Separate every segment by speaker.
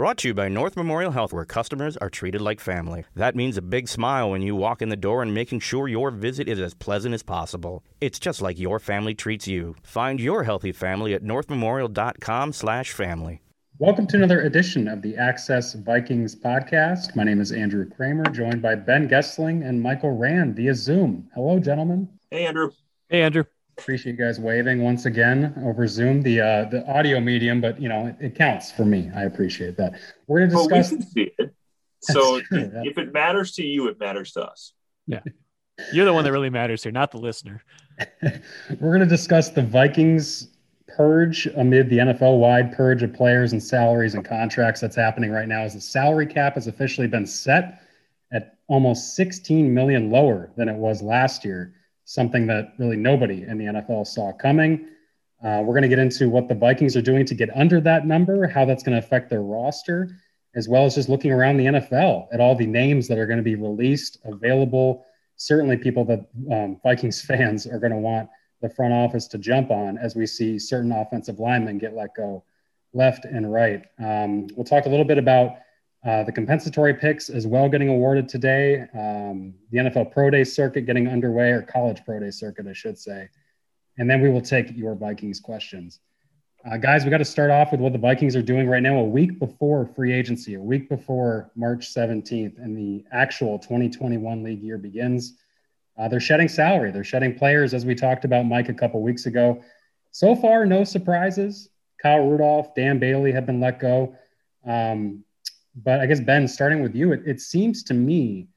Speaker 1: Brought to you by North Memorial Health, where customers are treated like family. That means a big smile when you walk in the door and making sure your visit is as pleasant as possible. It's just like your family treats you. Find your healthy family at northmemorial.com/family.
Speaker 2: Welcome to another edition of the Access Vikings podcast. My name is Andrew Krammer, joined by Ben Goessling and Michael Rand via Zoom. Hello, gentlemen.
Speaker 3: Hey, Andrew.
Speaker 4: Hey, Andrew.
Speaker 2: Appreciate you guys waving once again over Zoom, the uh, the audio medium, but you know it, it counts for me. I appreciate that. We're going to discuss.
Speaker 3: Well, we can see it. So true, if it matters to you, it matters to us.
Speaker 4: Yeah, you're the one that really matters here, not the listener.
Speaker 2: We're going to discuss the Vikings purge amid the NFL wide purge of players and salaries and contracts that's happening right now. As the salary cap has officially been set at almost 16 million lower than it was last year something that really nobody in the NFL saw coming. Uh, we're going to get into what the Vikings are doing to get under that number, how that's going to affect their roster, as well as just looking around the NFL at all the names that are going to be released, available. Certainly, people that um, Vikings fans are going to want the front office to jump on as we see certain offensive linemen get let go left and right. Um, we'll talk a little bit about uh, the compensatory picks as well getting awarded today. Um, the NFL Pro Day circuit getting underway, or College Pro Day circuit, I should say. And then we will take your Vikings questions. Uh, guys, we got to start off with what the Vikings are doing right now, a week before free agency, a week before March 17th, and the actual 2021 league year begins. Uh, they're shedding salary. They're shedding players, as we talked about, Mike, a couple weeks ago. So far, no surprises. Kyle Rudolph, Dan Bailey have been let go. Um, but I guess Ben, starting with you, it, it seems to me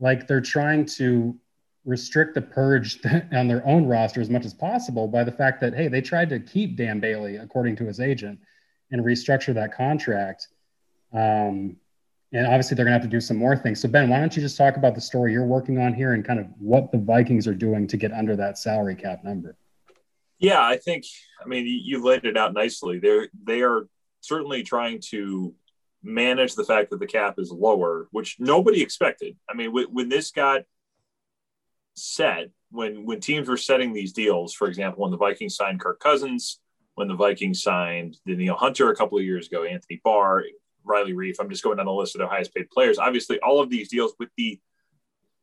Speaker 2: like they're trying to restrict the purge on their own roster as much as possible by the fact that hey, they tried to keep Dan Bailey according to his agent and restructure that contract. Um, and obviously they're going to have to do some more things. So Ben, why don't you just talk about the story you're working on here and kind of what the Vikings are doing to get under that salary cap number?
Speaker 3: Yeah, I think I mean you laid it out nicely. They're they are certainly trying to manage the fact that the cap is lower, which nobody expected. I mean, when, this got set, when when teams were setting these deals, for example, when the Vikings signed Kirk Cousins, when the Vikings signed Danielle Hunter a couple of years ago, Anthony Barr, Riley Reiff, I'm just going down the list of their highest paid players. Obviously, all of these deals, with the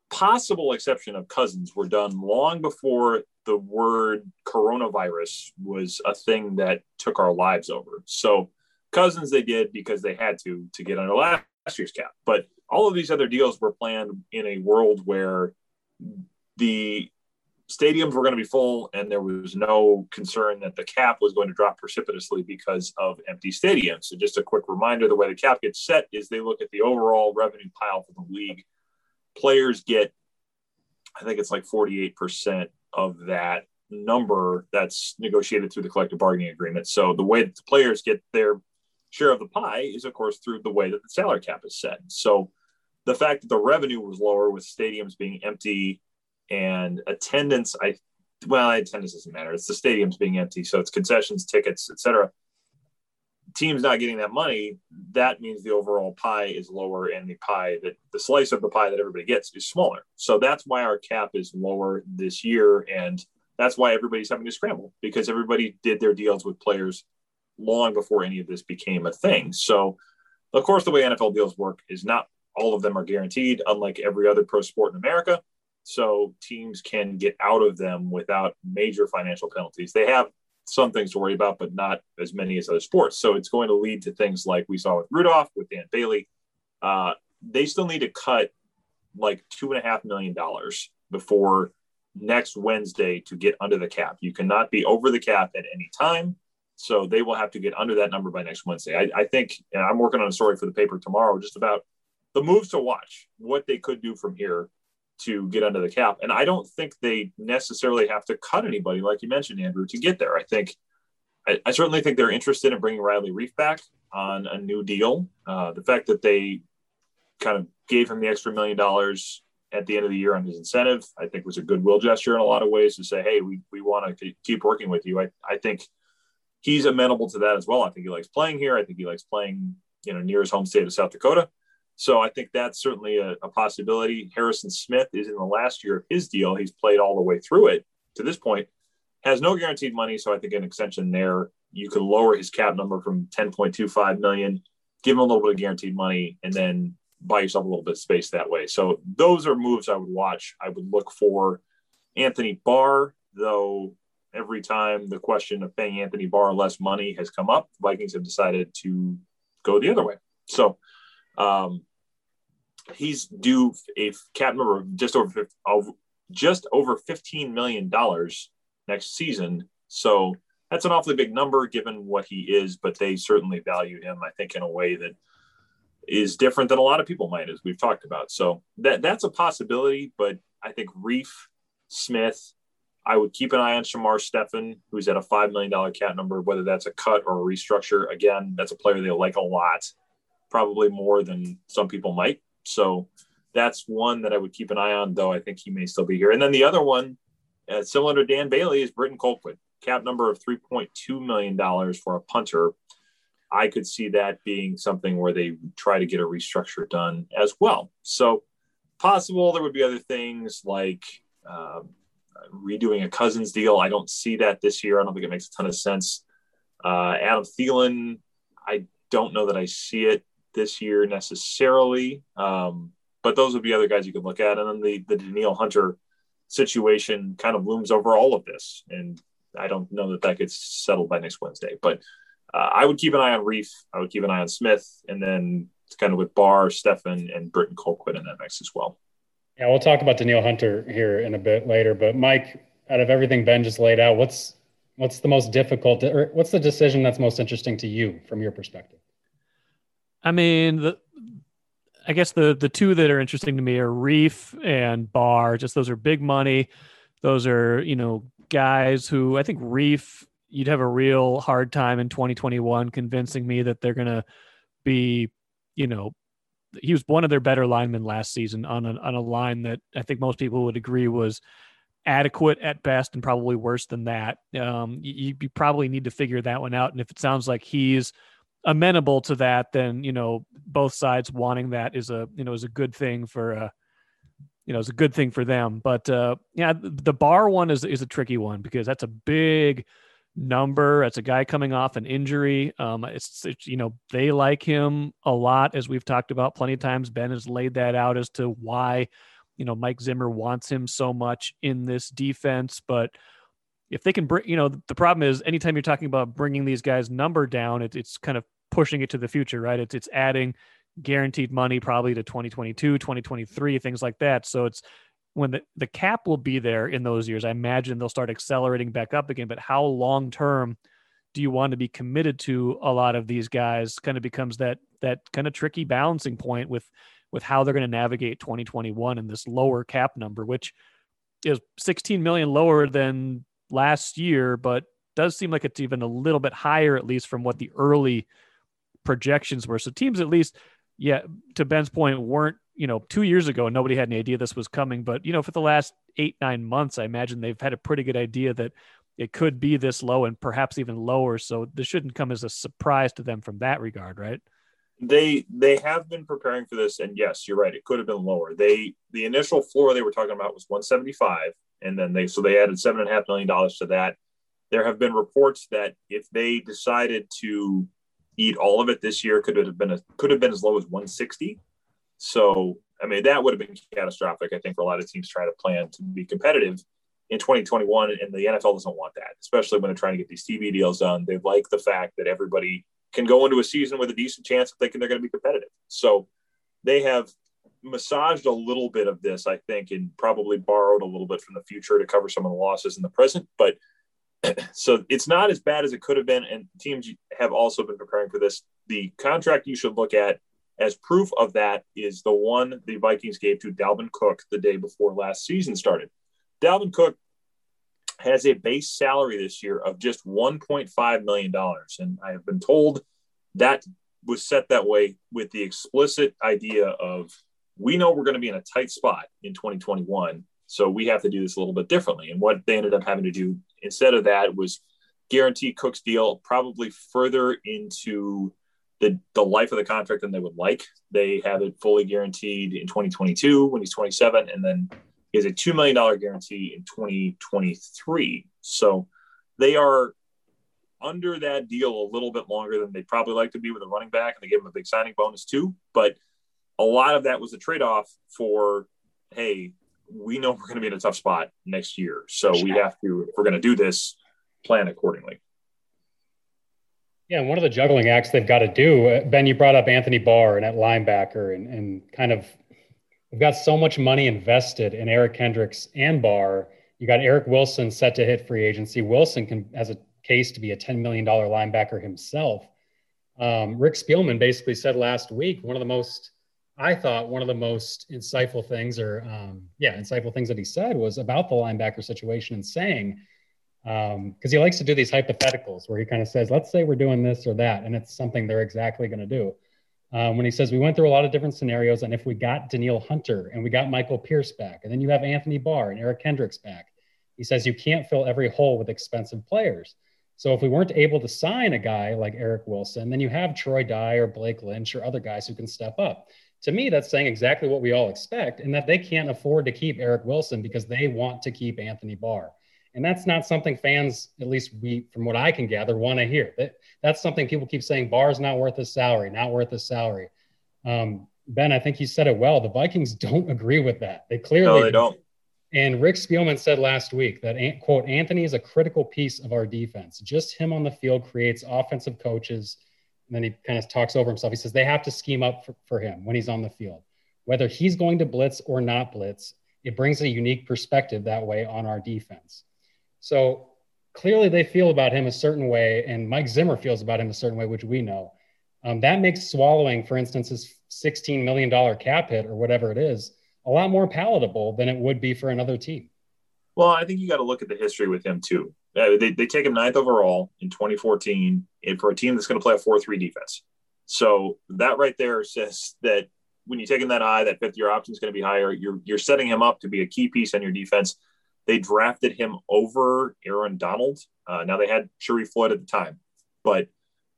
Speaker 3: possible exception of Cousins, were done long before the word coronavirus was a thing that took our lives over. So Cousins they did because they had to to get under last year's cap. But all of these other deals were planned in a world where the stadiums were going to be full and there was no concern that the cap was going to drop precipitously because of empty stadiums. So just a quick reminder, the way the cap gets set is they look at the overall revenue pile for the league. Players get, I think it's like 48% of that number that's negotiated through the collective bargaining agreement. So the way that the players get their share of the pie is, of course, through the way that the salary cap is set. So the fact that the revenue was lower with stadiums being empty and attendance, I well, attendance doesn't matter. It's the stadiums being empty, so it's concessions, tickets, etc. Teams not getting that money, that means the overall pie is lower, and the pie that the slice of the pie that everybody gets is smaller. So that's why our cap is lower this year, and that's why everybody's having to scramble because everybody did their deals with players long before any of this became a thing. So, of course, the way NFL deals work is not all of them are guaranteed, unlike every other pro sport in America. So, teams can get out of them without major financial penalties. They have some things to worry about, but not as many as other sports. So, it's going to lead to things like we saw with Rudolph, with Dan Bailey. Uh, they still need to cut like two and a half million dollars before next Wednesday to get under the cap. You cannot be over the cap at any time. So they will have to get under that number by next Wednesday. I, I think I'm working on a story for the paper tomorrow just about the moves to watch, what they could do from here to get under the cap. And I don't think they necessarily have to cut anybody, like you mentioned, Andrew, to get there. I think, I, I certainly think they're interested in bringing Riley Reiff back on a new deal. Uh, the fact that they kind of gave him the extra million dollars at the end of the year on his incentive, I think was a goodwill gesture in a lot of ways to say, hey, we, we want to keep working with you. I, I think he's amenable to that as well. I think he likes playing here. I think he likes playing, you know, near his home state of South Dakota. So I think that's certainly a, a, possibility. Harrison Smith is in the last year of his deal. He's played all the way through it to this point, has no guaranteed money. So I think an extension there, you can lower his cap number from 10.25 million give him a little bit of guaranteed money, and then buy yourself a little bit of space that way. So those are moves I would watch. I would look for Anthony Barr, though every time the question of paying Anthony Barr less money has come up, Vikings have decided to go the other way. So um, he's due a cap number of just over just over fifteen million dollars next season. So that's an awfully big number given what he is, but they certainly value him, I think, in a way that is different than a lot of people might, as we've talked about. So that that's a possibility, but I think Reiff, Smith, I would keep an eye on Shamar Stephen, who's at a $5 million cap number, whether that's a cut or a restructure. Again, that's a player they like a lot, probably more than some people might. So that's one that I would keep an eye on, though I think he may still be here. And then the other one, uh, similar to Dan Bailey, is Britton Colquitt, cap number of $3.2 million for a punter. I could see that being something where they try to get a restructure done as well. So possible there would be other things like um, redoing a Cousins deal. I don't see that this year. I don't think it makes a ton of sense. Uh, Adam Thielen, I don't know that I see it this year necessarily. Um, but those would be other guys you could look at. And then the the Danielle Hunter situation kind of looms over all of this. And I don't know that that gets settled by next Wednesday. But uh, I would keep an eye on Reiff. I would keep an eye on Smith, and then it's kind of with Barr, Stephen, and Britton Colquitt in that mix as well.
Speaker 2: Yeah, we'll talk about Danielle Hunter here in a bit later. But Mike, out of everything Ben just laid out, what's what's the most difficult, or what's the decision that's most interesting to you from your perspective?
Speaker 4: I mean, the I guess the the two that are interesting to me are Reiff and Barr. Just those are big money. Those are you know guys who I think Reiff you'd have a real hard time in 2021 convincing me that they're going to be you know he was one of their better linemen last season on a, on a line that I think most people would agree was adequate at best and probably worse than that. Um, you, you, probably need to figure that one out. And if it sounds like he's amenable to that, then you know both sides wanting that is a you know is a good thing for uh, you know is a good thing for them. But uh, yeah, the Barr one is is a tricky one because that's a big number. It's a guy coming off an injury. Um, it's, it's, you know they like him a lot, as we've talked about plenty of times. Ben has laid that out as to why you know Mike Zimmer wants him so much in this defense. But if they can bring, you know, the problem is anytime you're talking about bringing these guys' number down, it, it's kind of pushing it to the future, right? It's it's adding guaranteed money probably to 2022, 2023, things like that. So it's when the, the cap will be there in those years, I imagine they'll start accelerating back up again. But how long term do you want to be committed to a lot of these guys? Kind of becomes that that kind of tricky balancing point with with how they're going to navigate 2021 and this lower cap number, which is 16 million lower than last year, but does seem like it's even a little bit higher, at least from what the early projections were. So teams, at least, yeah, to Ben's point, weren't you know, two years ago, nobody had any idea this was coming. But, you know, for the last eight, nine months, I imagine they've had a pretty good idea that it could be this low and perhaps even lower. So this shouldn't come as a surprise to them from that regard, right?
Speaker 3: They they have been preparing for this, and yes, you're right. It could have been lower. They the initial floor they were talking about was 175, and then they so they added seven and a half million dollars to that. There have been reports that if they decided to eat all of it this year, could have been a, could have been as low as 160. So, I mean, that would have been catastrophic, I think, for a lot of teams trying to plan to be competitive in 2021. And the NFL doesn't want that, especially when they're trying to get these TV deals done. They like the fact that everybody can go into a season with a decent chance of thinking they're going to be competitive. So they have massaged a little bit of this, I think, and probably borrowed a little bit from the future to cover some of the losses in the present. But so it's not as bad as it could have been. And teams have also been preparing for this. The contract you should look at as proof of that is the one the Vikings gave to Dalvin Cook the day before last season started. Dalvin Cook has a base salary this year of just $1.5 million. And I have been told that was set that way with the explicit idea of we know we're going to be in a tight spot in 2021. So we have to do this a little bit differently. And what they ended up having to do instead of that was guarantee Cook's deal probably further into the, the life of the contract than they would like. They have it fully guaranteed in 2022 when he's 27, and then he has a $2 million guarantee in 2023. So they are under that deal a little bit longer than they'd probably like to be with a running back, and they gave him a big signing bonus too. But a lot of that was a trade off for, hey, we know we're going to be in a tough spot next year. So we have to, if we're going to do this, plan accordingly.
Speaker 2: Yeah, one of the juggling acts they've got to do, uh, Ben, you brought up Anthony Barr and at linebacker, and, and kind of we've got so much money invested in Eric Kendricks and Barr. You got Eric Wilson set to hit free agency. Wilson can has a case to be a $10 million linebacker himself. Um, Rick Spielman basically said last week one of the most I thought one of the most insightful things, or um, yeah, insightful things that he said was about the linebacker situation and saying, because um, he likes to do these hypotheticals where he kind of says, let's say we're doing this or that, and it's something they're exactly going to do. Um, when he says we went through a lot of different scenarios, and if we got Danielle Hunter and we got Michael Pierce back, and then you have Anthony Barr and Eric Kendricks back, he says you can't fill every hole with expensive players. So if we weren't able to sign a guy like Eric Wilson, then you have Troy Dye or Blake Lynch or other guys who can step up to me, that's saying exactly what we all expect, and that they can't afford to keep Eric Wilson because they want to keep Anthony Barr. And that's not something fans, at least we, from what I can gather, want to hear. That that's something people keep saying: Barr's not worth his salary, not worth his salary. Um, ben, I think you said it well. The Vikings don't agree with that. They clearly
Speaker 3: no, they don't.
Speaker 2: And Rick Spielman said last week that quote Anthony is a critical piece of our defense. Just him on the field creates offensive coaches and then he kind of talks over himself. He says they have to scheme up for, for him when he's on the field. Whether he's going to blitz or not blitz, it brings a unique perspective that way on our defense. So clearly they feel about him a certain way, and Mike Zimmer feels about him a certain way, which we know. Um, that makes swallowing, for instance, his $16 million cap hit or whatever it is, a lot more palatable than it would be for another team.
Speaker 3: Well, I think you got to look at the history with him too. Uh, they, they take him ninth overall in 2014 and for a team that's going to play a 4-3 defense. So that right there says that when you take him that high, that fifth year option is going to be higher. You're you're setting him up to be a key piece on your defense. They drafted him over Aaron Donald. Uh, now they had Sharrif Floyd at the time, but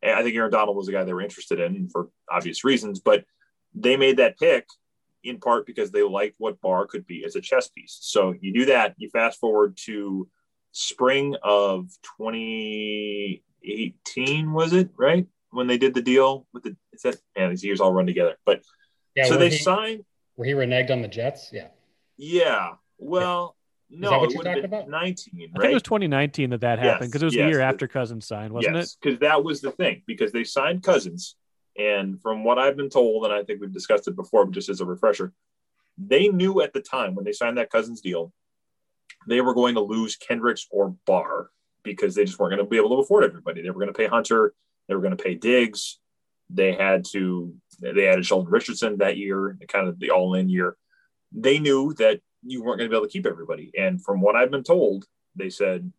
Speaker 3: I think Aaron Donald was the guy they were interested in for obvious reasons. But they made that pick in part because they liked what Barr could be as a chess piece. So you do that. You fast forward to spring of 2018, was it right when they did the deal with the? Is that man? These years all run together. But yeah, so they he, signed.
Speaker 2: Where he reneged on the Jets. Yeah.
Speaker 3: Yeah. Well. Yeah. No, it would have been about? 19, right? I
Speaker 4: think it was 2019 that that happened because yes, it was yes, the year after Cousins signed, wasn't yes,
Speaker 3: it? Because that was the thing because they signed Cousins, and from what I've been told, and I think we've discussed it before, but just as a refresher, they knew at the time when they signed that Cousins deal they were going to lose Kendricks or Barr because they just weren't going to be able to afford everybody. They were going to pay Hunter, they were going to pay Diggs. They had to, they added Sheldon Richardson that year, kind of the all in year. They knew that you weren't going to be able to keep everybody. And from what I've been told, they said,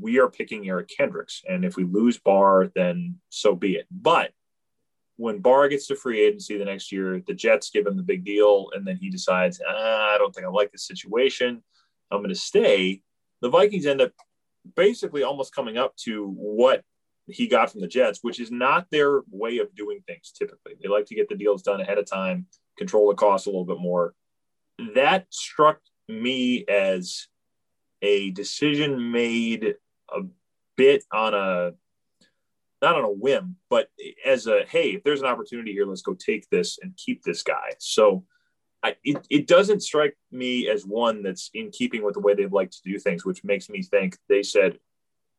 Speaker 3: we are picking Eric Kendricks. And if we lose Barr, then so be it. But when Barr gets to free agency the next year, the Jets give him the big deal. And then he decides, ah, I don't think I like this situation. I'm going to stay. The Vikings end up basically almost coming up to what he got from the Jets, which is not their way of doing things typically. They like to get the deals done ahead of time, control the cost a little bit more. That struck me as a decision made a bit on a not on a whim, but as a hey, if there's an opportunity here, let's go take this and keep this guy. So I, it, it doesn't strike me as one that's in keeping with the way they'd like to do things, which makes me think they said,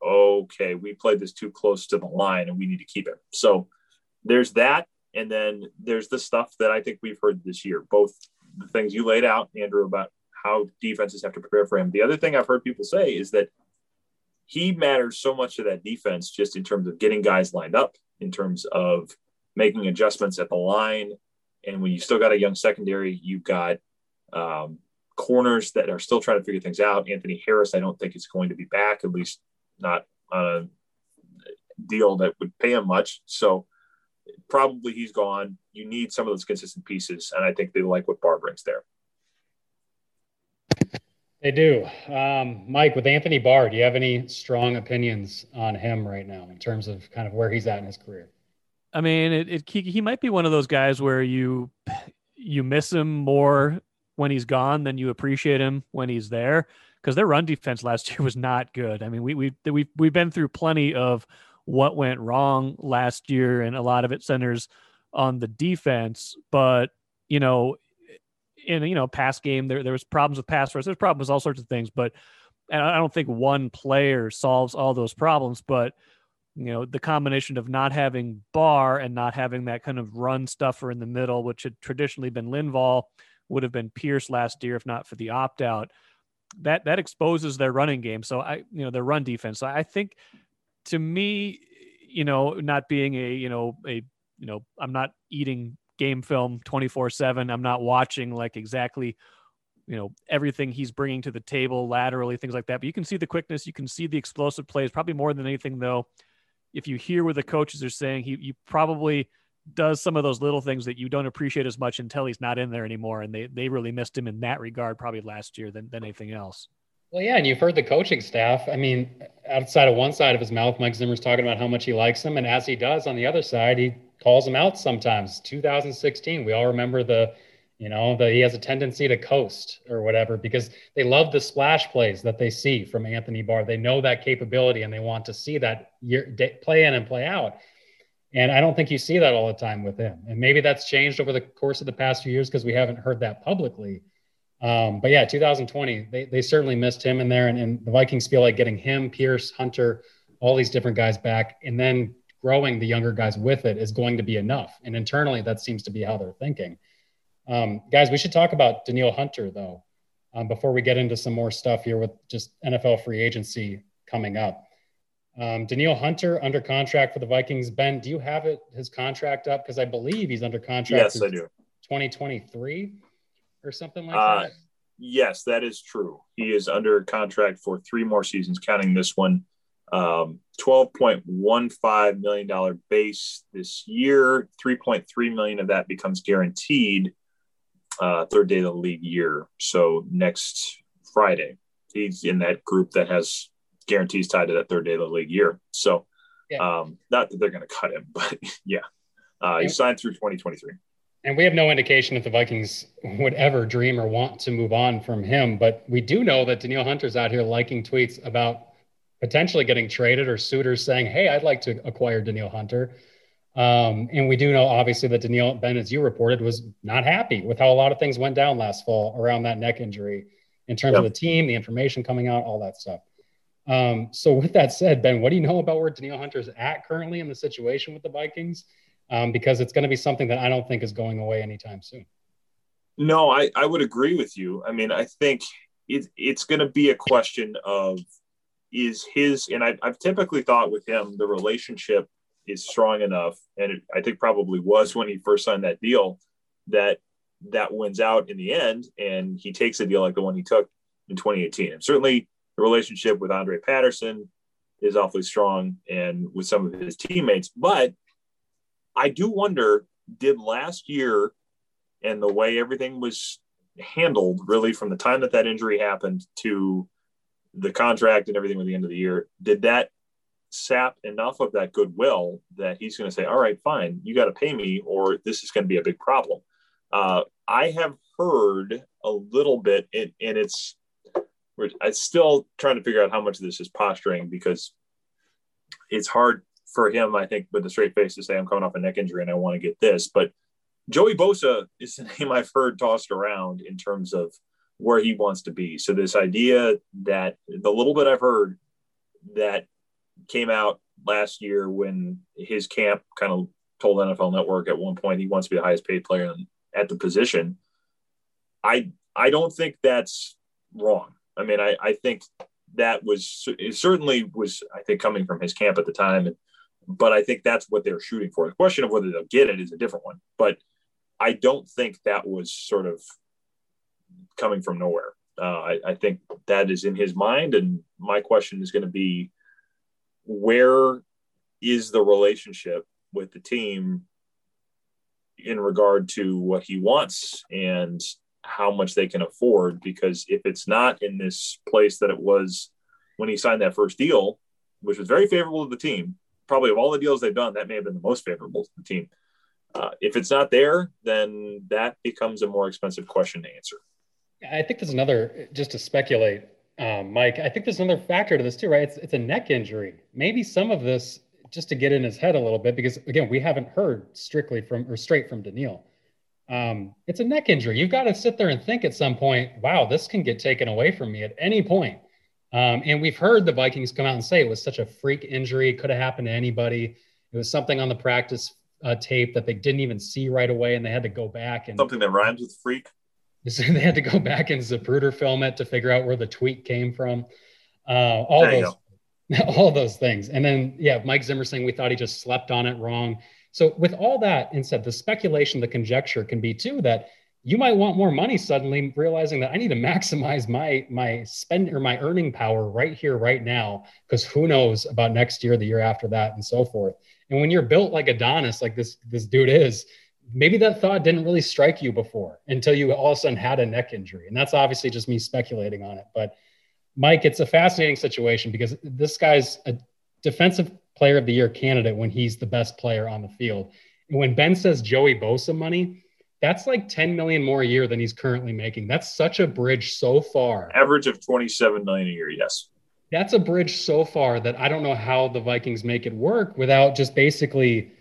Speaker 3: okay, we played this too close to the line and we need to keep it. So there's that. And then there's the stuff that I think we've heard this year, both the things you laid out, Andrew, about how defenses have to prepare for him. The other thing I've heard people say is that he matters so much to that defense just in terms of getting guys lined up, in terms of making adjustments at the line, and when you still got a young secondary, you've got um, corners that are still trying to figure things out. Anthony Harris, I don't think is going to be back, at least not on a deal that would pay him much. So probably he's gone. You need some of those consistent pieces, and I think they like what Barr brings there.
Speaker 2: They do. Um, Mike, with Anthony Barr, do you have any strong opinions on him right now in terms of kind of where he's at in his career?
Speaker 4: I mean, it, it he, he might be one of those guys where you you miss him more when he's gone than you appreciate him when he's there because their run defense last year was not good. I mean, we we we we've been through plenty of what went wrong last year, and a lot of it centers on the defense. But you know, in you know pass game, there there was problems with pass rush. There's problems with all sorts of things, but and I don't think one player solves all those problems. But you know, the combination of not having Barr and not having that kind of run stuffer in the middle, which had traditionally been Linval, would have been Pierce last year if not for the opt out. That that exposes their running game. So I, you know, their run defense. So I think, to me, you know, not being a you know a you know, I'm not eating game film 24 7. I'm not watching like exactly, you know, everything he's bringing to the table laterally, things like that. But you can see the quickness, you can see the explosive plays. Probably more than anything, though, if you hear what the coaches are saying, he, he probably does some of those little things that you don't appreciate as much until he's not in there anymore. And they, they really missed him in that regard, probably last year than, than anything else.
Speaker 2: Well, yeah, and you've heard the coaching staff. I mean, outside of one side of his mouth, Mike Zimmer's talking about how much he likes him, and as he does on the other side, he calls him out sometimes. 2016, we all remember the, you know, the he has a tendency to coast or whatever because they love the splash plays that they see from Anthony Barr. They know that capability and they want to see that year, day, play in and play out. And I don't think you see that all the time with him. And maybe that's changed over the course of the past few years because we haven't heard that publicly. Um, but yeah, 2020, they, they certainly missed him in there. And, and the Vikings feel like getting him, Pierce, Hunter, all these different guys back, and then growing the younger guys with it is going to be enough. And internally, that seems to be how they're thinking. Um, guys, we should talk about Danielle Hunter, though, um, before we get into some more stuff here with just NFL free agency coming up. Um, Danielle Hunter under contract for the Vikings. Ben, do you have it his contract up? Because I believe he's under contract.
Speaker 3: Yes, I do.
Speaker 2: 2023 or something like
Speaker 3: uh,
Speaker 2: that?
Speaker 3: Yes, that is true. He is under contract for three more seasons, counting this one. Um, $12.15 million base this year. 3.3 million of that becomes guaranteed uh, third day of the league year. So next Friday, he's in that group that has guarantees tied to that third day of the league year. So yeah. um, not that they're going to cut him, but yeah, uh, he signed through 2023.
Speaker 2: And we have no indication if the Vikings would ever dream or want to move on from him. But we do know that Danielle Hunter's out here liking tweets about potentially getting traded or suitors saying, Hey, I'd like to acquire Danielle Hunter. Um, and we do know, obviously, that Danielle Ben, as you reported, was not happy with how a lot of things went down last fall around that neck injury in terms yep. of the team, the information coming out, all that stuff. Um, so, with that said, Ben, what do you know about where Danielle Hunter's at currently in the situation with the Vikings? Um, because it's going to be something that I don't think is going away anytime soon.
Speaker 3: No, I, I would agree with you. I mean, I think it, it's going to be a question of is his, and I, I've typically thought with him, the relationship is strong enough, and it, I think probably was when he first signed that deal, that that wins out in the end, and he takes a deal like the one he took in 2018. And certainly the relationship with Andre Patterson is awfully strong and with some of his teammates, but I do wonder did last year and the way everything was handled really from the time that that injury happened to the contract and everything with the end of the year did that sap enough of that goodwill that he's going to say all right fine you got to pay me or this is going to be a big problem. Uh, i have heard a little bit and, and it's i'm still trying to figure out how much of this is posturing because it's hard for him, I think, with a straight face to say, I'm coming off a neck injury and I want to get this. But Joey Bosa is the name I've heard tossed around in terms of where he wants to be. So, this idea that the little bit I've heard that came out last year when his camp kind of told NFL Network at one point he wants to be the highest paid player at the position. I I don't think that's wrong. I mean, I, I think that was it certainly was I think coming from his camp at the time and but I think that's what they're shooting for. The question of whether they'll get it is a different one. But I don't think that was sort of coming from nowhere. Uh, I, I, think that is in his mind. And my question is going to be where is the relationship with the team in regard to what he wants and how much they can afford? Because if it's not in this place that it was when he signed that first deal, which was very favorable to the team, probably of all the deals they've done, that may have been the most favorable to the team. Uh, if it's not there, then that becomes a more expensive question to answer.
Speaker 2: I think there's another, just to speculate, um, Mike, I think there's another factor to this too, right? It's, it's a neck injury. Maybe some of this just to get in his head a little bit, because again, we haven't heard strictly from or straight from Danielle. Um, it's a neck injury. You've got to sit there and think at some point, wow, this can get taken away from me at any point. Um, and we've heard the Vikings come out and say it was such a freak injury, could have happened to anybody. It was something on the practice uh, tape that they didn't even see right away, and they had to go back and
Speaker 3: something that rhymes with freak.
Speaker 2: they had to go back and Zapruder film it to figure out where the tweet came from. Uh, all there those, all those things, and then yeah, Mike Zimmer saying we thought he just slept on it wrong. So with all that instead, the speculation, the conjecture can be too that you might want more money suddenly realizing that i need to maximize my my spend or my earning power right here right now because who knows about next year the year after that and so forth. And when you're built like adonis like this this dude is maybe that thought didn't really strike you before until you all of a sudden had a neck injury. And that's obviously just me speculating on it. But mike it's a fascinating situation because this guy's a defensive player of the year candidate when he's the best player on the field. And when ben says joey bosa money that's like 10 million more a year than he's currently making. That's such a bridge so far.
Speaker 3: Average of 27 million a year, yes.
Speaker 2: That's a bridge so far that I don't know how the Vikings make it work without just basically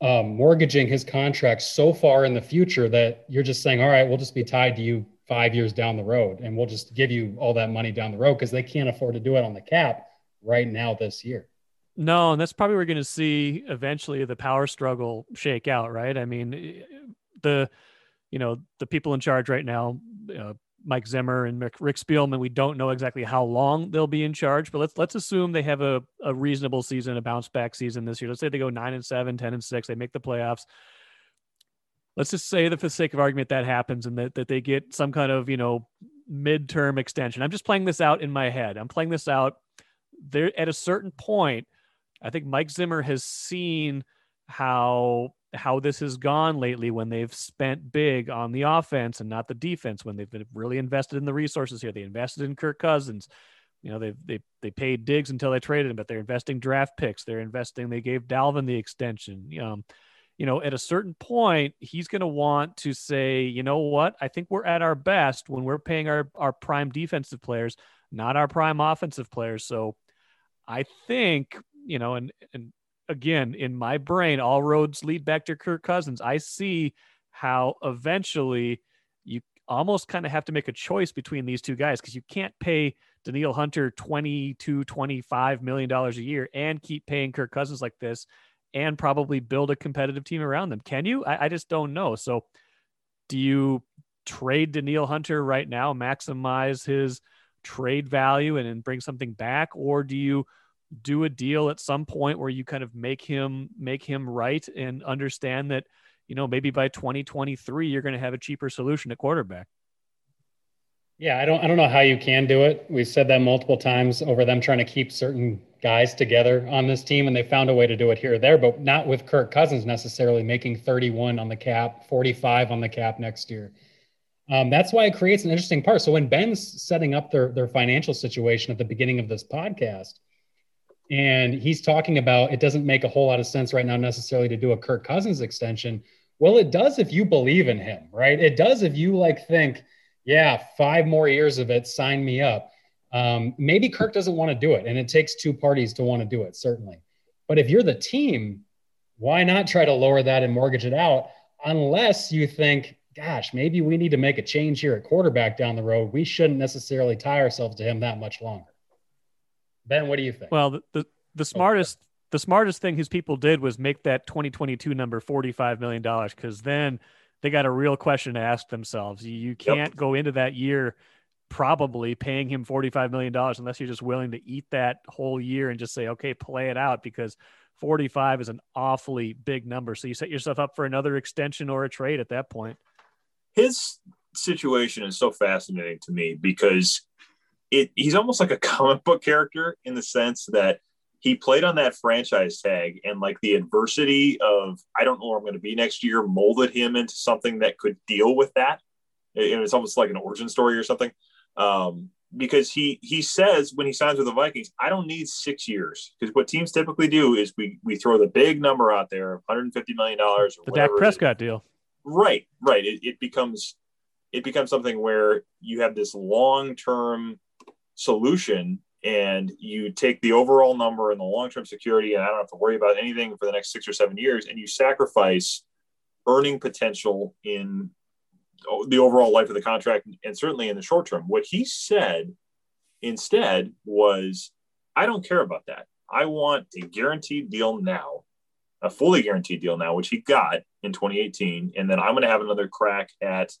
Speaker 2: um, mortgaging his contract so far in the future that you're just saying, all right, we'll just be tied to you five years down the road and we'll just give you all that money down the road because they can't afford to do it on the cap right now this year.
Speaker 4: No, and that's probably we're going to see eventually the power struggle shake out, right? I mean, the you know the people in charge right now uh, mike zimmer and rick spielman we don't know exactly how long they'll be in charge but let's let's assume they have a, a reasonable season a bounce back season this year. Let's say they go 9 and 7 10 and 6 they make the playoffs. Let's just say that for the sake of argument that happens and that, that they get some kind of you know midterm extension. I'm just playing this out in my head. I'm playing this out there at a certain point. I think mike zimmer has seen how how this has gone lately when they've spent big on the offense and not the defense when they've been really invested in the resources here. They invested in Kirk Cousins. You know, they they they paid Diggs until they traded him, but they're investing draft picks. They're investing. They gave Dalvin the extension. Um, you know, at a certain point, he's going to want to say, you know what? I think we're at our best when we're paying our our prime defensive players, not our prime offensive players. So, I think you know, and and again, in my brain, all roads lead back to Kirk Cousins. I see how eventually you almost kind of have to make a choice between these two guys because you can't pay Danielle Hunter 22, 25 million dollars a year and keep paying Kirk Cousins like this and probably build a competitive team around them. Can you? I, I just don't know. So do you trade Danielle Hunter right now, maximize his trade value and, and bring something back, or do you do a deal at some point where you kind of make him make him right and understand that you know maybe by 2023 you're going to have a cheaper solution at quarterback.
Speaker 2: Yeah i don't i don't know how you can do it. We've said that multiple times over them trying to keep certain guys together on this team and they found a way to do it here or there but not with kirk cousins necessarily making 31 on the cap 45 on the cap next year. Um, that's why it creates an interesting part. So when ben's setting up their, their financial situation at the beginning of this podcast and he's talking about it doesn't make a whole lot of sense right now necessarily to do a Kirk Cousins extension. Well, it does if you believe in him, right? It does if you like think, yeah, five more years of it, sign me up. Um, maybe Kirk doesn't want to do it, and it takes two parties to want to do it, certainly. But if you're the team, why not try to lower that and mortgage it out? Unless you think, gosh, maybe we need to make a change here at quarterback down the road. We shouldn't necessarily tie ourselves to him that much longer. Ben, what do you think?
Speaker 4: Well, the the, the smartest the smartest thing his people did was make that 2022 number 45 million dollars because then they got a real question to ask themselves. You can't yep. go into that year probably paying him 45 million dollars unless you're just willing to eat that whole year and just say okay play it out because 45 is an awfully big number so you set yourself up for another extension or a trade at that point
Speaker 3: his situation is so fascinating to me because it he's almost like a comic book character in the sense that he played on that franchise tag and like the adversity of I don't know where I'm going to be next year molded him into something that could deal with that. And it's almost like an origin story or something. Um, because he he says when he signs with the Vikings, I don't need six years because what teams typically do is we we throw the big number out there, 150 million dollars.
Speaker 4: The Dak Prescott deal.
Speaker 3: Right, right. It, it becomes it becomes something where you have this long term solution and you take the overall number and the long-term security and i don't have to worry about anything for the next six or seven years and you sacrifice earning potential in the overall life of the contract and certainly in the short term. What he said instead was i don't care about that. I want a guaranteed deal now a fully guaranteed deal now which he got in 2018 and then i'm going to have another crack at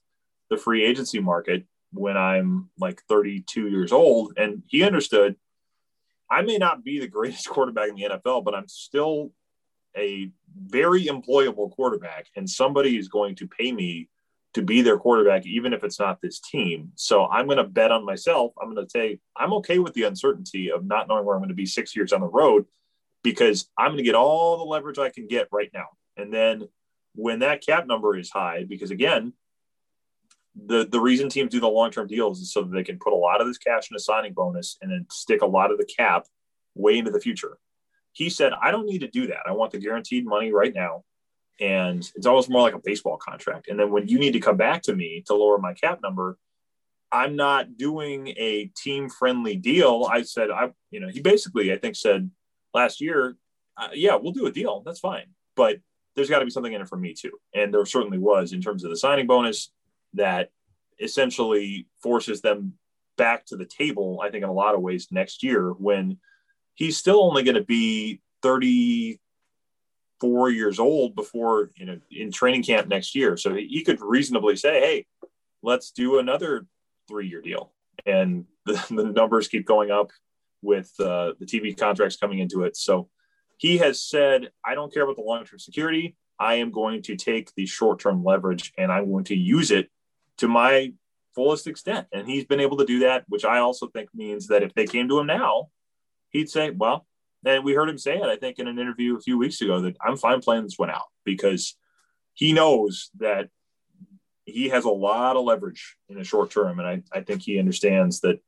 Speaker 3: the free agency market when I'm like 32 years old. And he understood I may not be the greatest quarterback in the NFL, but I'm still a very employable quarterback. And somebody is going to pay me to be their quarterback, even if it's not this team. So I'm going to bet on myself. I'm going to say I'm okay with the uncertainty of not knowing where I'm going to be six years on the road because I'm going to get all the leverage I can get right now. And then when that cap number is high, because again, the the reason teams do the long term deals is so that they can put a lot of this cash in a signing bonus and then stick a lot of the cap way into the future. He said, I don't need to do that. I want the guaranteed money right now. And it's almost more like a baseball contract. And then when you need to come back to me to lower my cap number, I'm not doing a team friendly deal. I said, I, you know, he basically, I think, said last year, uh, yeah, we'll do a deal. That's fine. But there's got to be something in it for me too. And there certainly was in terms of the signing bonus that essentially forces them back to the table, I think, in a lot of ways next year when he's still only going to be 34 years old before, you know, in training camp next year. So he could reasonably say, hey, let's do another three year deal. And the, the, numbers keep going up with uh, the TV contracts coming into it. So he has said, I don't care about the long term security. I am going to take the short term leverage and I'm going to use it to my fullest extent. And he's been able to do that, which I also think means that if they came to him now, he'd say, well, and we heard him say it, I think, in an interview a few weeks ago that I'm fine playing this one out because he knows that he has a lot of leverage in the short term. And I, I think he understands that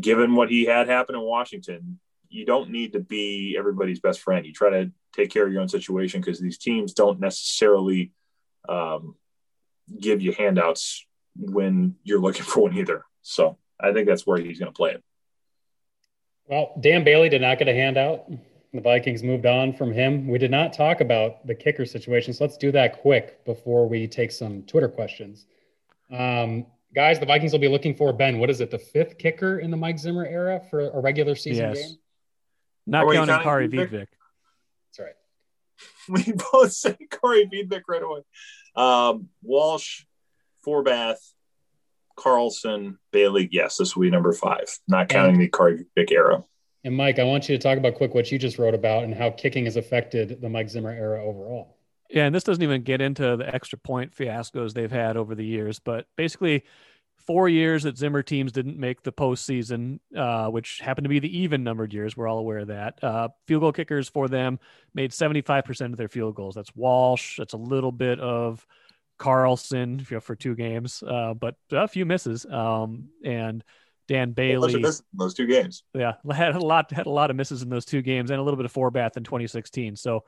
Speaker 3: given what he had happen in Washington, you don't need to be everybody's best friend. You try to take care of your own situation because these teams don't necessarily um, give you handouts when you're looking for one either. So I think that's where he's going to play it.
Speaker 2: Well, Dan Bailey did not get a handout. The Vikings moved on from him. We did not talk about the kicker situation, so let's do that quick before we take some Twitter questions. Um, guys, the Vikings will be looking for Ben. What is it? The fifth kicker in the Mike Zimmer era for a regular season yes. game?
Speaker 4: Not counting Kaare Vedvik.
Speaker 2: That's right.
Speaker 3: We both say Kaare Vedvik right away. Um, Walsh, Forbath, Carlson, Bailey. Yes, this will be number five, not counting and, the Kaare Vedvik era.
Speaker 2: And Mike, I want you to talk about quick what you just wrote about and how kicking has affected the Mike Zimmer era overall.
Speaker 4: Yeah, and this doesn't even get into the extra point fiascos they've had over the years, but basically four years that Zimmer teams didn't make the postseason, uh, which happened to be the even numbered years. We're all aware of that. Uh, field goal kickers for them made 75% of their field goals. That's Walsh. That's a little bit of Carlson you know, for two games, uh, but a few misses. Um, and Dan Bailey.
Speaker 3: those two games.
Speaker 4: Yeah, had a lot had a lot of misses in those two games, and a little bit of Forbath in 2016. So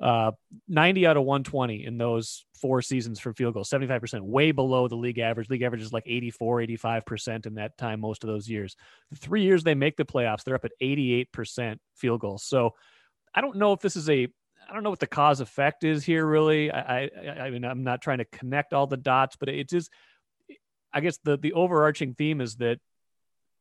Speaker 4: uh, 90 out of 120 in those four seasons for field goals, 75%, way below the league average. League average is like 84, 85% in that time, most of those years. The three years they make the playoffs, they're up at 88% field goals. So I don't know if this is a, I don't know what the cause effect is here, really. I, I, I mean, I'm not trying to connect all the dots, but it is, I guess the, the overarching theme is that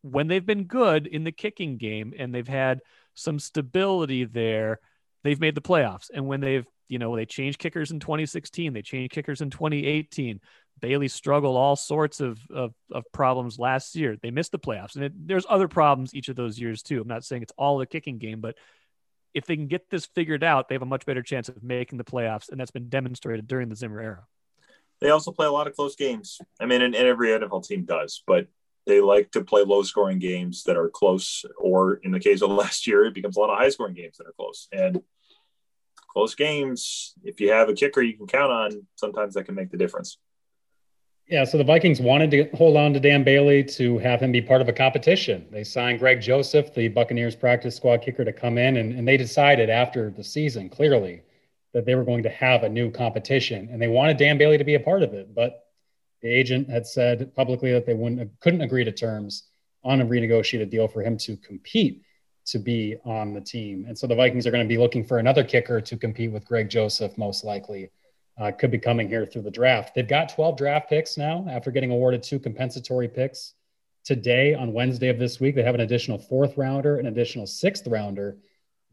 Speaker 4: when they've been good in the kicking game and they've had some stability there, they've made the playoffs. And when they've, you know, they changed kickers in 2016, they changed kickers in 2018. Bailey struggled all sorts of, of, of problems last year. They missed the playoffs. And it, there's other problems each of those years, too. I'm not saying it's all the kicking game, but if they can get this figured out, they have a much better chance of making the playoffs. And that's been demonstrated during the Zimmer era.
Speaker 3: They also play a lot of close games. I mean, and, and every NFL team does, but they like to play low scoring games that are close, or in the case of last year, it becomes a lot of high scoring games that are close. And close games, if you have a kicker you can count on, sometimes that can make the difference.
Speaker 2: Yeah, so the Vikings wanted to hold on to Dan Bailey to have him be part of a competition. They signed Greg Joseph, the Buccaneers practice squad kicker, to come in, and, and they decided after the season clearly that they were going to have a new competition, and they wanted Dan Bailey to be a part of it. But the agent had said publicly that they wouldn't couldn't agree to terms, on a renegotiated deal for him to compete to be on the team. And so the Vikings are going to be looking for another kicker to compete with Greg Joseph, most likely. Uh, could be coming here through the draft. They've got 12 draft picks now after getting awarded two compensatory picks today on Wednesday of this week. They have an additional fourth rounder, an additional sixth rounder.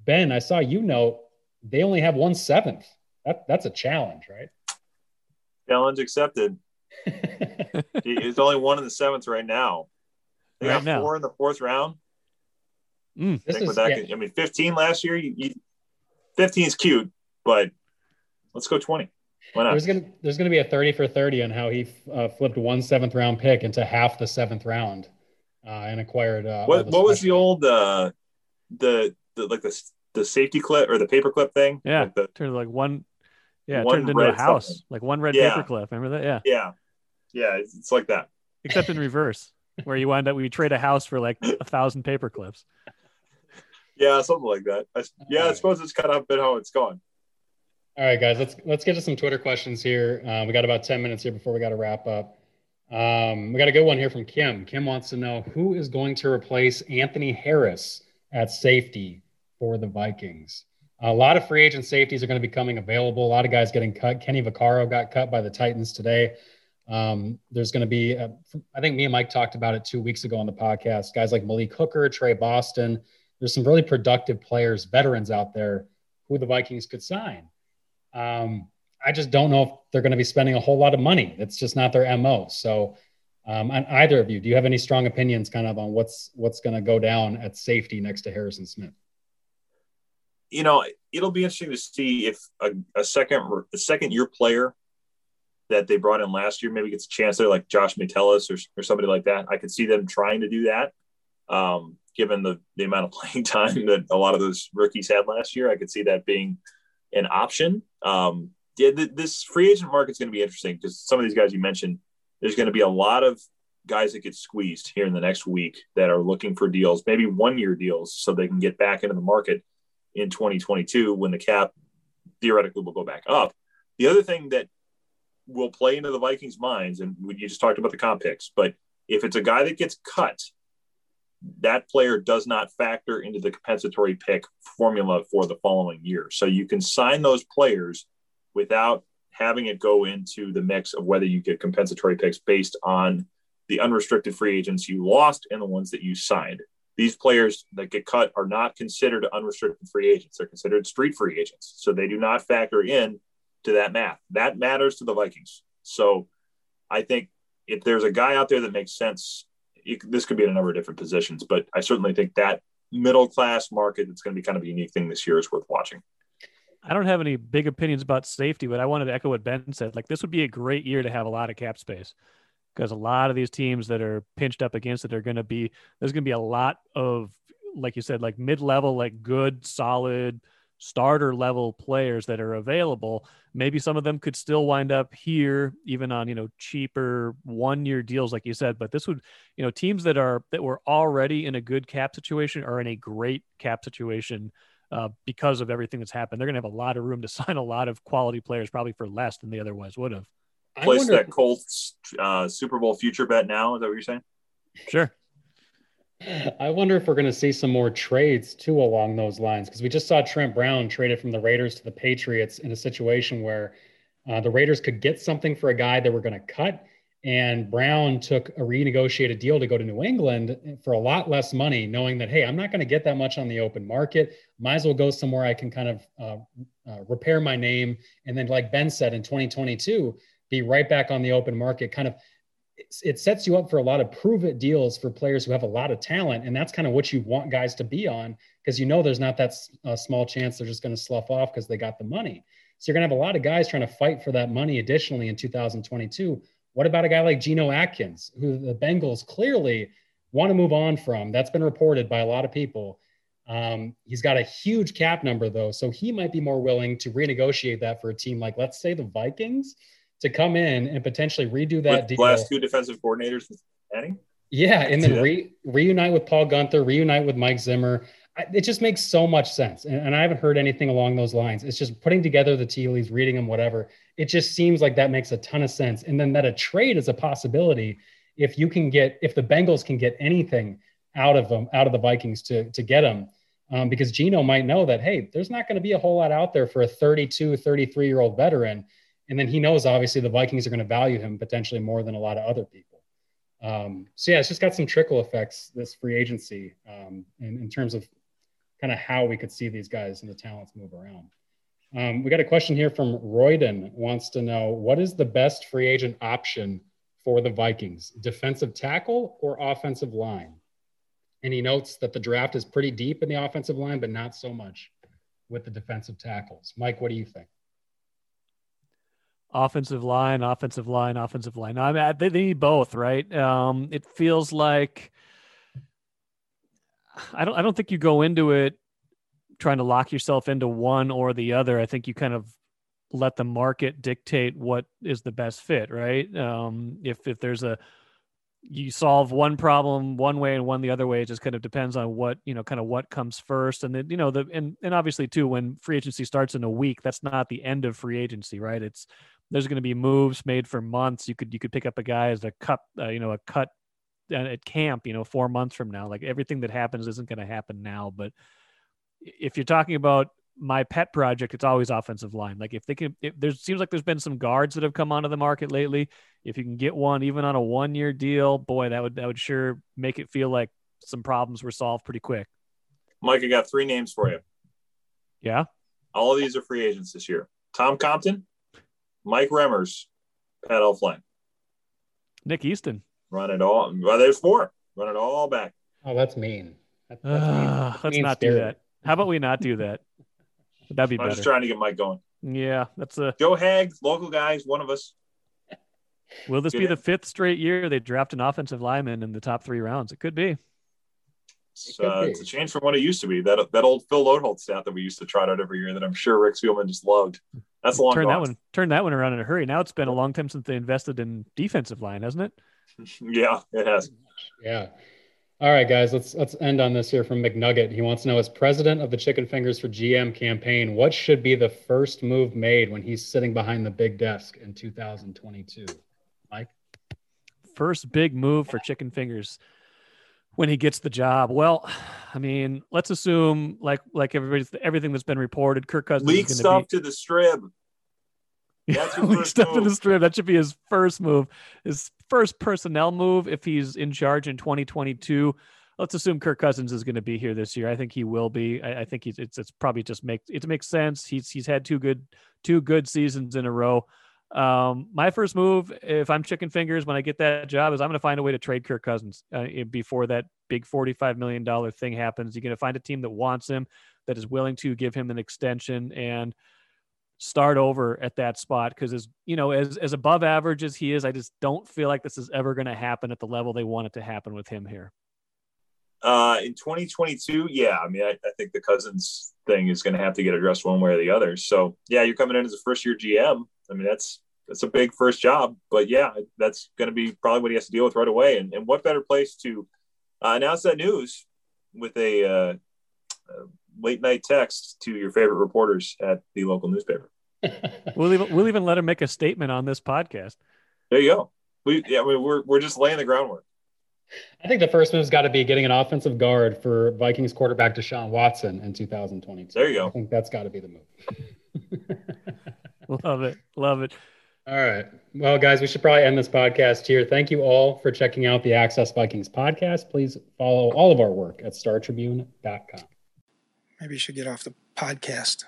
Speaker 2: Ben, I saw you note they only have one seventh. That, that's a challenge, right?
Speaker 3: Challenge accepted. It's only one in the seventh right now. They right got now. four in the fourth round. Mm. This is, that, yeah. I mean, 15 last year. You, you, 15 is cute, but let's go 20. Why not?
Speaker 2: There's gonna there's gonna be a 30 for 30 on how he uh, flipped one seventh round pick into half the seventh round uh, and acquired. Uh,
Speaker 3: what what was the old uh, the the like the the safety clip or the paper clip thing?
Speaker 4: Yeah,
Speaker 3: like the,
Speaker 4: turned like one. Yeah, one turned into a house, something. like one red yeah. paper clip. Remember that? Yeah.
Speaker 3: Yeah, yeah, it's, it's like that.
Speaker 4: Except in reverse, where you wind up we trade a house for like a thousand paper clips.
Speaker 3: Yeah, something like that. I, yeah, right. I suppose it's kind of been how it's gone.
Speaker 2: All right, guys, let's let's get to some Twitter questions here. Uh, we got about ten minutes here before we got to wrap up. Um, we got a good one here from Kim. Kim wants to know who is going to replace Anthony Harris at safety for the Vikings. A lot of free agent safeties are going to be coming available. A lot of guys getting cut. Kenny Vaccaro got cut by the Titans today. Um, there's going to be, a, I think me and Mike talked about it two weeks ago on the podcast. Guys like Malik Hooker, Tre Boston, there's some really productive players, veterans out there who the Vikings could sign. Um, I just don't know if they're going to be spending a whole lot of money. That's just not their mo. So, um, on either of you, do you have any strong opinions, kind of on what's what's going to go down at safety next to Harrison Smith?
Speaker 3: You know, it'll be interesting to see if a, a second a second year player that they brought in last year maybe gets a chance there, like Josh Metellus or, or somebody like that. I could see them trying to do that. Um, given the, the amount of playing time that a lot of those rookies had last year. I could see that being an option. Um, yeah, th- this free agent market is going to be interesting because some of these guys you mentioned, there's going to be a lot of guys that get squeezed here in the next week that are looking for deals, maybe one year deals, so they can get back into the market in 2022 when the cap theoretically will go back up. The other thing that will play into the Vikings' minds, and you just talked about the comp picks, but if it's a guy that gets cut that player does not factor into the compensatory pick formula for the following year. So you can sign those players without having it go into the mix of whether you get compensatory picks based on the unrestricted free agents you lost and the ones that you signed. These players that get cut are not considered unrestricted free agents. They're considered street free agents. So they do not factor in to that math. That matters to the Vikings. So I think if there's a guy out there that makes sense this could be in a number of different positions, but I certainly think that middle class market that's going to be kind of a unique thing this year is worth watching.
Speaker 4: I don't have any big opinions about safety, but I wanted to echo what Ben said. Like this would be a great year to have a lot of cap space because a lot of these teams that are pinched up against it are going to be there's going to be a lot of like you said like mid-level like good solid starter level players that are available maybe some of them could still wind up here even on you know cheaper one year deals like you said. But this would you know teams that are that were already in a good cap situation are in a great cap situation uh, because of everything that's happened. They're going to have a lot of room to sign a lot of quality players probably for less than they otherwise would have.
Speaker 3: Place that colts uh, super bowl future bet now is that what you're saying?
Speaker 4: Sure
Speaker 2: I wonder if we're going to see some more trades too along those lines because we just saw Trent Brown traded from the Raiders to the Patriots in a situation where uh, the Raiders could get something for a guy that we're going to cut, and Brown took a renegotiated deal to go to New England for a lot less money, knowing that hey, I'm not going to get that much on the open market. Might as well go somewhere I can kind of uh, uh, repair my name, and then like Ben said in 2022, be right back on the open market, kind of it sets you up for a lot of prove it deals for players who have a lot of talent. And that's kind of what you want guys to be on because you know there's not that uh, small chance they're just going to slough off because they got the money. So you're going to have a lot of guys trying to fight for that money additionally in 2022. What about a guy like Geno Atkins, who the Bengals clearly want to move on from? That's been reported by a lot of people. Um, he's got a huge cap number, though. So he might be more willing to renegotiate that for a team like, let's say, the Vikings to come in and potentially redo that
Speaker 3: with
Speaker 2: deal.
Speaker 3: Last two defensive coordinators adding.
Speaker 2: Yeah, and then re, reunite with Paul Guenther, reunite with Mike Zimmer. It just makes so much sense, and, and, I haven't heard anything along those lines. It's just putting together the tea leaves, reading them, whatever. It just seems like that makes a ton of sense, and then that a trade is a possibility if you can get if the Bengals can get anything out of them out of the Vikings to to get them um, because Geno might know that hey there's not going to be a whole lot out there for a 32 33 year old veteran and then he knows obviously the Vikings are going to value him potentially more than a lot of other people um, so yeah it's just got some trickle effects this free agency um, in, in terms of kind of how we could see these guys and the talents move around um, we got a question here from Royden wants to know what is the best free agent option for the Vikings, defensive tackle or offensive line? And he notes that the draft is pretty deep in the offensive line, but not so much with the defensive tackles. Mike, what do you think?
Speaker 4: Offensive line, offensive line, offensive line. I mean, they, need both, right? Um, it feels like I don't. I don't think you go into it trying to lock yourself into one or the other. I think you kind of let the market dictate what is the best fit, right? Um, if if there's a you solve one problem one way and one the other way, it just kind of depends on what you know, kind of what comes first, and then you know the and and obviously too when free agency starts in a week, that's not the end of free agency, right? It's there's going to be moves made for months. You could you could pick up a guy as a cut, uh, you know, a cut uh, at camp, you know, four months from now. Like everything that happens isn't going to happen now, but if you're talking about my pet project, it's always offensive line. Like if they can, if there seems like there's been some guards that have come onto the market lately. If you can get one, even on a one year deal, boy, that would that would sure make it feel like some problems were solved pretty quick.
Speaker 3: Mike, I got three names for you.
Speaker 4: Yeah.
Speaker 3: All of these are free agents this year. Tom Compton, Mike Remmers, Pat Elflein.
Speaker 4: Nick Easton.
Speaker 3: Run it all. Well, there's four. Run it all back.
Speaker 2: Oh, that's mean.
Speaker 4: That's, that's uh, mean. Let's mean not spirit. do that. How about we not do that? That'd be
Speaker 3: I'm
Speaker 4: better.
Speaker 3: just trying to get Mike going.
Speaker 4: Yeah, that's a
Speaker 3: Joe Haeg, local guys, one of us.
Speaker 4: Will this be the fifth straight year they draft an offensive lineman in the top three rounds? It could be.
Speaker 3: It's, uh, it's a change from what it used to be. That that old Phil Loadholt stat that we used to trot out every year that I'm sure Rick Spielman just loved. That's a long
Speaker 4: turn that one turn that one around in a hurry. Now it's been a long time since they invested in defensive line, hasn't it?
Speaker 3: yeah, it has.
Speaker 2: Yeah. All right, guys, let's let's end on this here from McNugget. He wants to know as president of the Chicken Fingers for GM campaign, what should be the first move made when he's sitting behind the big desk in 2022? Mike?
Speaker 4: First big move for Chicken Fingers when he gets the job. Well, I mean, let's assume like like everybody's everything that's been reported, Kirk Cousins
Speaker 3: leak stuff
Speaker 4: be,
Speaker 3: to the strip.
Speaker 4: That's yeah, stuff move. to the strip. That should be his first move. His first personnel move if he's in charge in 2022. Let's assume Kirk Cousins is going to be here this year. I think he will be. I, I think he's. It's, it's probably just make it makes sense. He's he's had two good two good seasons in a row. Um, my first move, if I'm chicken fingers when I get that job, is I'm going to find a way to trade Kirk Cousins uh, before that big $45 million thing happens. You're going to find a team that wants him, that is willing to give him an extension, and start over at that spot. Because as you know as as above average as he is i just don't feel like this is ever going to happen at the level they want it to happen with him here.
Speaker 3: Uh in 2022 yeah i mean i, I think the cousins thing is going to have to get addressed one way or the other. So yeah you're coming in as a first year gm i mean that's that's a big first job but yeah that's going to be probably what he has to deal with right away and, and what better place to uh, announce that news with a uh, uh late night text to your favorite reporters at the local newspaper.
Speaker 4: we'll even we'll even let him make a statement on this podcast.
Speaker 3: There you go. We yeah, I mean, we're we're just laying the groundwork.
Speaker 2: I think the first move's got to be getting an offensive guard for Vikings quarterback Deshaun Watson in 2022.
Speaker 3: There you go.
Speaker 2: I think that's got to be the move.
Speaker 4: love it. Love it.
Speaker 2: All right. Well, guys, we should probably end this podcast here. Thank you all for checking out the Access Vikings podcast. Please follow all of our work at startribune.com.
Speaker 5: Maybe you should get off the podcast.